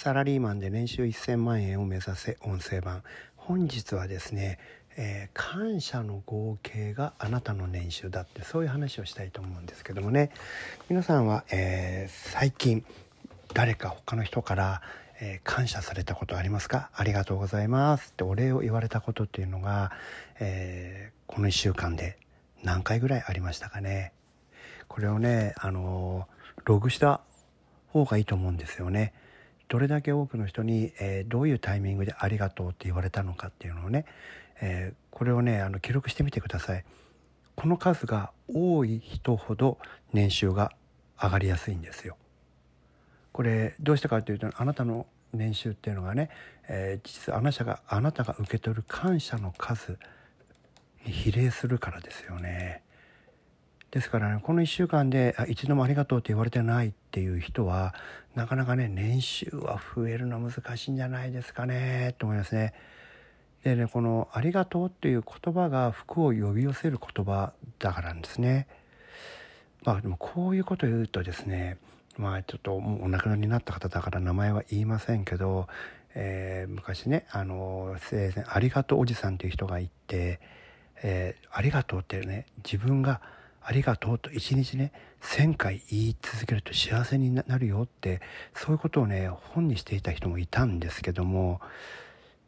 サラリーマンで年収1000万円を目指せ音声版。本日はですね、えー、感謝の合計があなたの年収だってそういう話をしたいと思うんですけどもね。皆さんは、えー、最近誰か他の人から、えー、感謝されたことありますか？ありがとうございます。ってお礼を言われたことっていうのが、えこの1週間で何回ぐらいありましたかね。これをねあのログした方がいいと思うんですよね。どれだけ多くの人に、えー、どういうタイミングで「ありがとう」って言われたのかっていうのをね、えー、これをねあの記録してみてください。この数が多い人ほど年収が上がりやすいんですよ。これどうしてかというとあなたの年収っていうのがね、えー、実はあなたがあなたが受け取る感謝の数に比例するからですよね。ですからねこの1週間で一度もありがとうって言われてないっていう人はなかなかね年収は増えるの難しいんじゃないですかねと思いますね。でねこの「ありがとう」っていう言葉が福を呼び寄せる言葉だからなんですね。まあでもこういうことを言うとですねまあちょっともうお亡くなりになった方だから名前は言いませんけど、えー、昔ねあの生前ありがとうおじさんっていう人がいて、えー、ありがとうってね自分が「ありがとうと一日ね1,000回言い続けると幸せになるよってそういうことをね本にしていた人もいたんですけども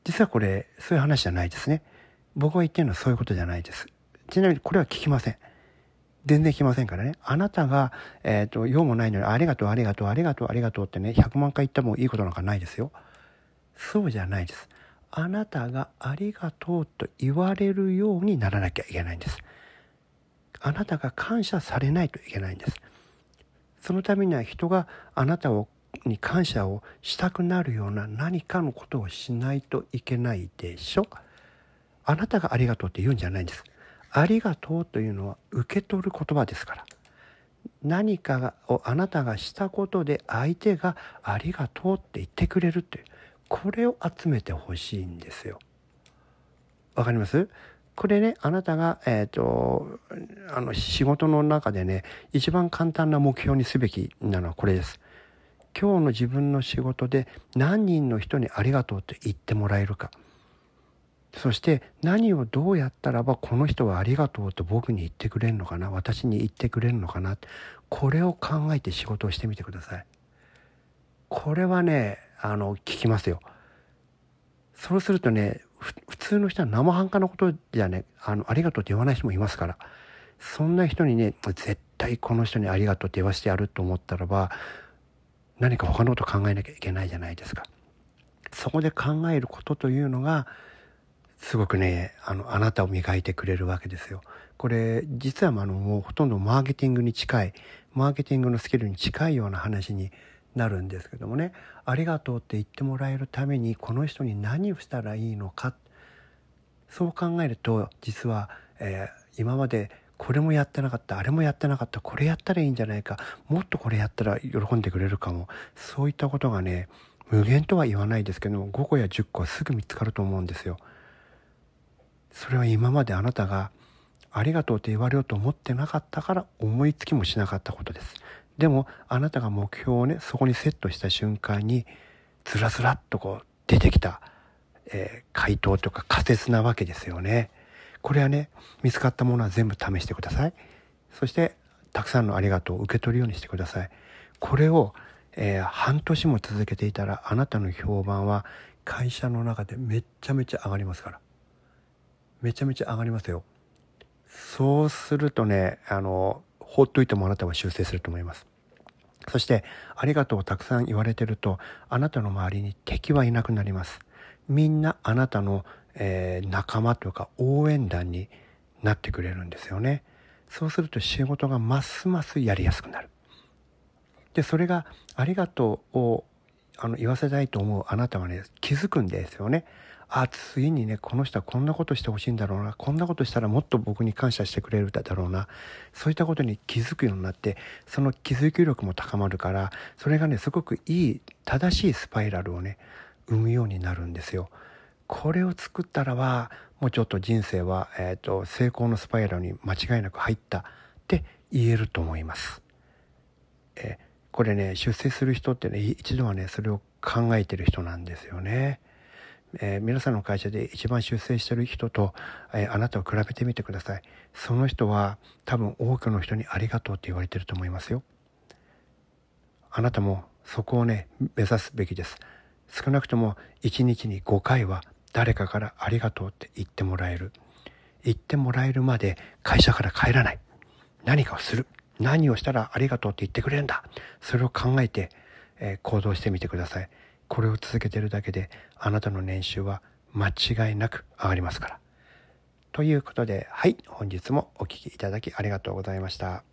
実はこれそういう話じゃないですね。僕が言ってるのはそういうことじゃないです。ちなみにこれは聞きません。全然聞きませんからね。あなたが、えーと、用もないのにありがとうありがとうありがとうありがとうってね100万回言ってもいいことなんかないですよ。そうじゃないです。あなたがありがとうと言われるようにならなきゃいけないんです。あなたが感謝されないといけないんです。そのためには人があなたをに感謝をしたくなるような何かのことをしないといけないでしょあなたがありがとうって言うんじゃないんです。ありがとうというのは受け取る言葉ですから。何かをあなたがしたことで相手がありがとうって言ってくれるっていうこれを集めてほしいんですよ。わかります？これね、あなたが、えっ、ー、と、あの、仕事の中でね、一番簡単な目標にすべきなのはこれです。今日の自分の仕事で何人の人にありがとうって言ってもらえるか。そして何をどうやったらばこの人はありがとうと僕に言ってくれるのかな私に言ってくれるのかなこれを考えて仕事をしてみてください。これはね、あの、聞きますよ。そうするとね、普通の人は生半可なことじゃね、あの、ありがとうって言わない人もいますから、そんな人にね、絶対この人にありがとうって言わせてやると思ったらば、何か他のこと考えなきゃいけないじゃないですか。そこで考えることというのが、すごくね、あの、あなたを磨いてくれるわけですよ。これ、実はあの、もうほとんどマーケティングに近い、マーケティングのスキルに近いような話になるんですけどもねありがとうって言ってもらえるためにこの人に何をしたらいいのかそう考えると実は、えー、今までこれもやってなかったあれもやってなかったこれやったらいいんじゃないかもっとこれやったら喜んでくれるかもそういったことがね無限とは言わないですけど5個や10個はすぐ見つかると思うんですよ。それは今まであなたがありがとうって言われようと思ってなかったから思いつきもしなかったことです。でもあなたが目標をねそこにセットした瞬間にずらずらっとこう出てきた、えー、回答とか仮説なわけですよね。これはね見つかったものは全部試してください。そしてたくさんのありがとうを受け取るようにしてください。これを、えー、半年も続けていたらあなたの評判は会社の中でめちゃめちゃ上がりますから。めちゃめちゃ上がりますよ。そうするとね、あの、放っといてもあなたは修正すると思います。そしてありがとうをたくさん言われてるとあなたの周りに敵はいなくなります。みんなあなたの、えー、仲間というか応援団になってくれるんですよね。そうすると仕事がますますやりやすくなる。でそれがありがとうをあの言わせたいと思うあなたはね気づくんですよね。あ次にねこの人はこんなことしてほしいんだろうなこんなことしたらもっと僕に感謝してくれるだろうなそういったことに気づくようになってその気づき力も高まるからそれがねすごくいい正しいスパイラルをね生むようになるんですよ。これを作ったらはもうちょっと人生は、えーと、成功のスパイラルに間違いなく入ったって言えると思います。これね出世する人ってね一度はねそれを考えてる人なんですよね。えー、皆さんの会社で一番出世してる人と、えー、あなたを比べてみてください。その人は多分多くの人にありがとうって言われてると思いますよ。あなたもそこをね、目指すべきです。少なくとも1日に5回は誰かからありがとうって言ってもらえる。言ってもらえるまで会社から帰らない。何かをする。何をしたらありがとうって言ってくれるんだ。それを考えて、えー、行動してみてください。これを続けてるだけであなたの年収は間違いなく上がりますから。ということで、はい、本日もお聴きいただきありがとうございました。